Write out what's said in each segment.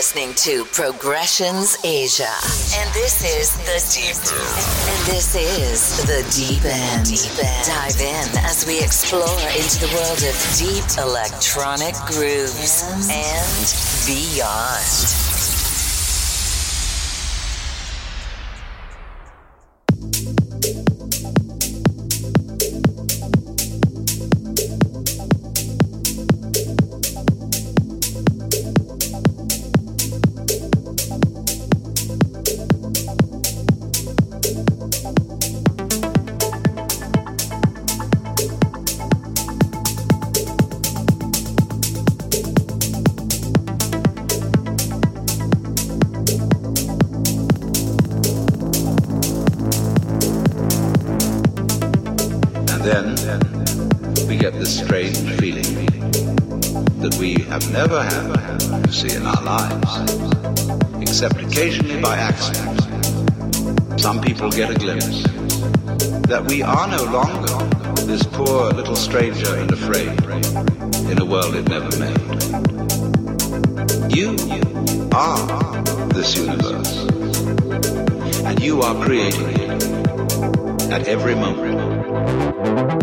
listening to Progressions Asia. And this is The Deep And this is The Deep End. Deep End. Dive in as we explore into the world of deep electronic grooves and beyond. Stranger and afraid in a world it never made. You are this universe, and you are creating it at every moment.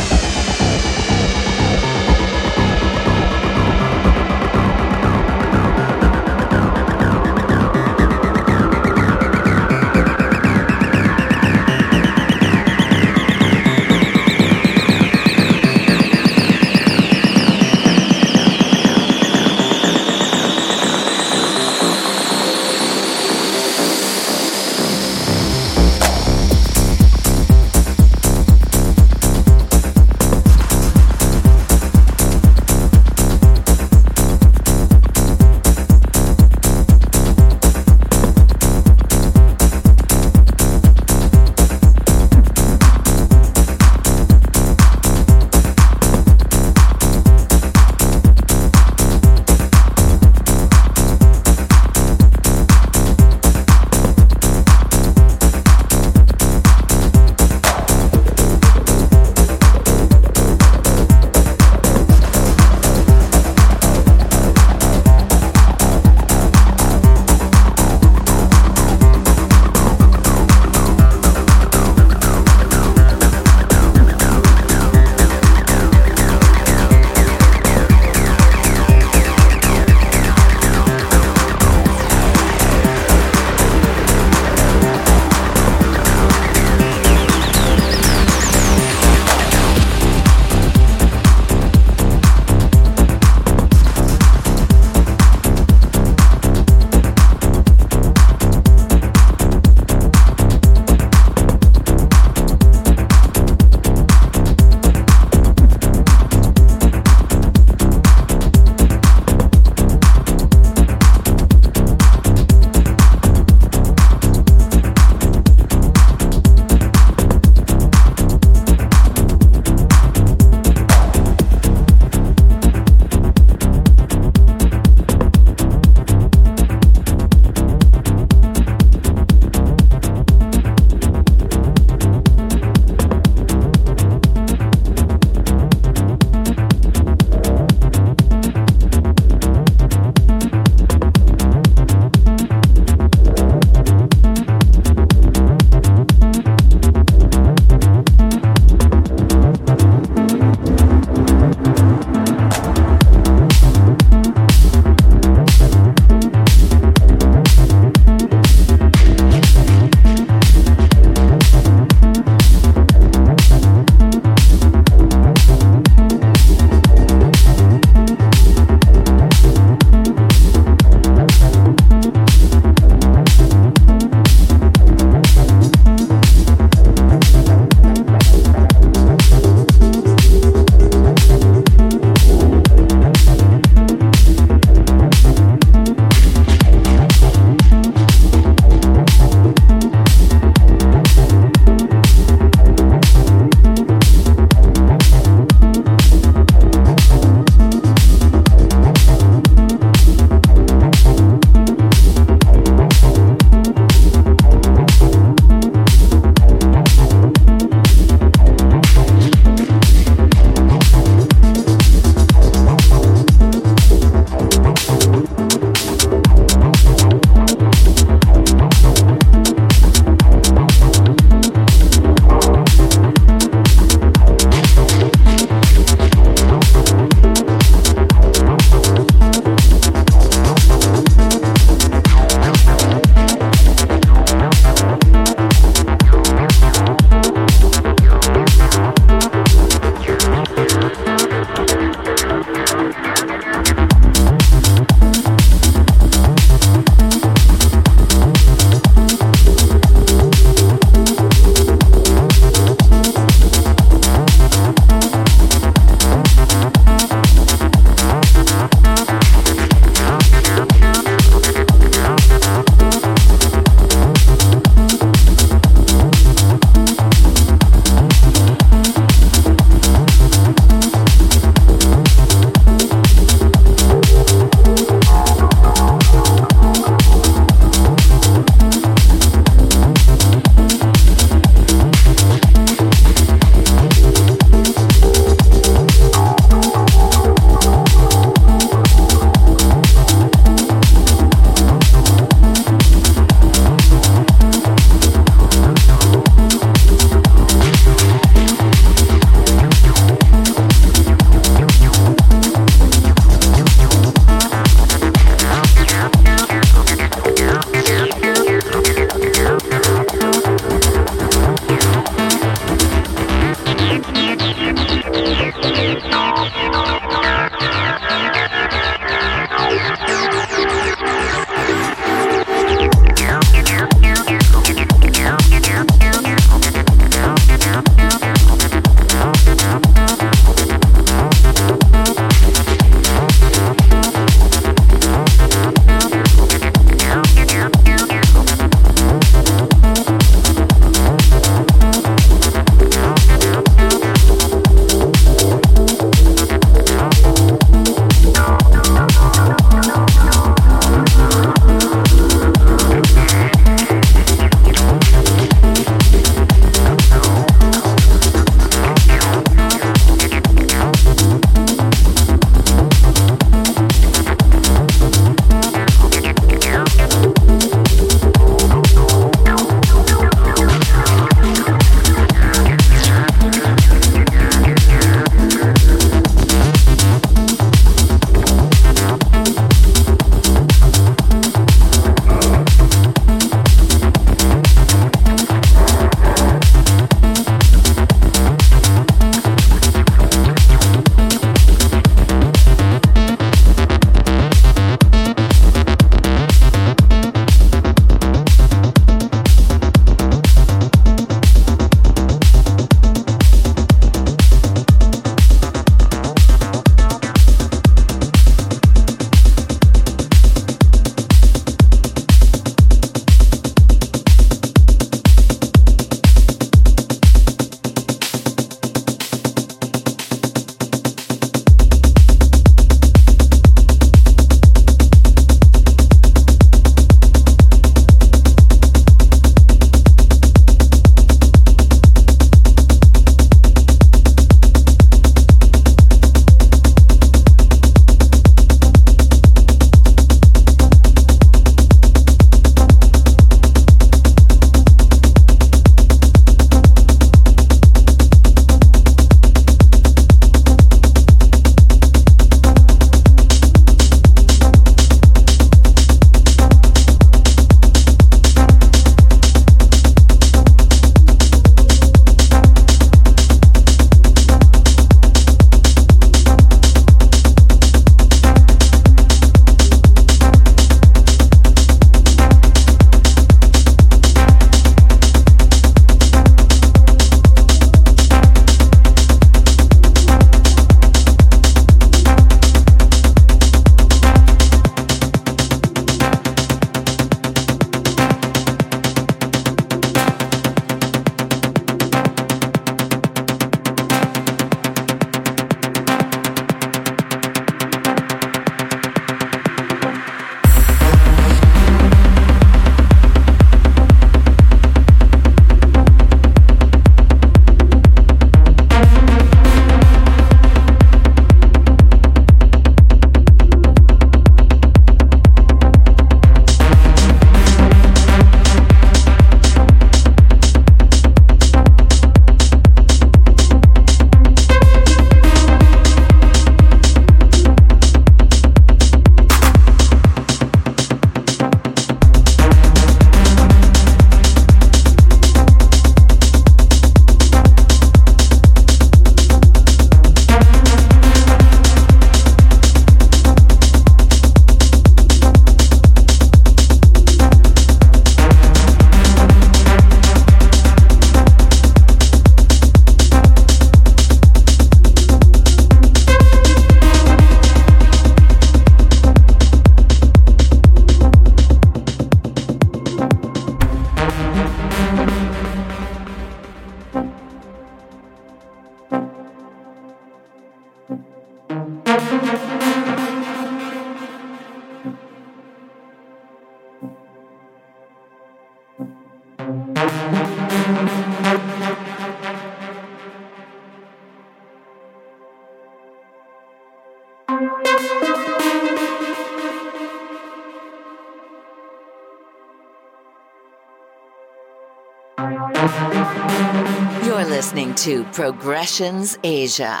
Progressions Asia,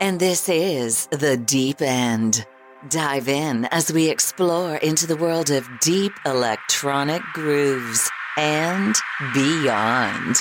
and this is The Deep End. Dive in as we explore into the world of deep electronic grooves and beyond.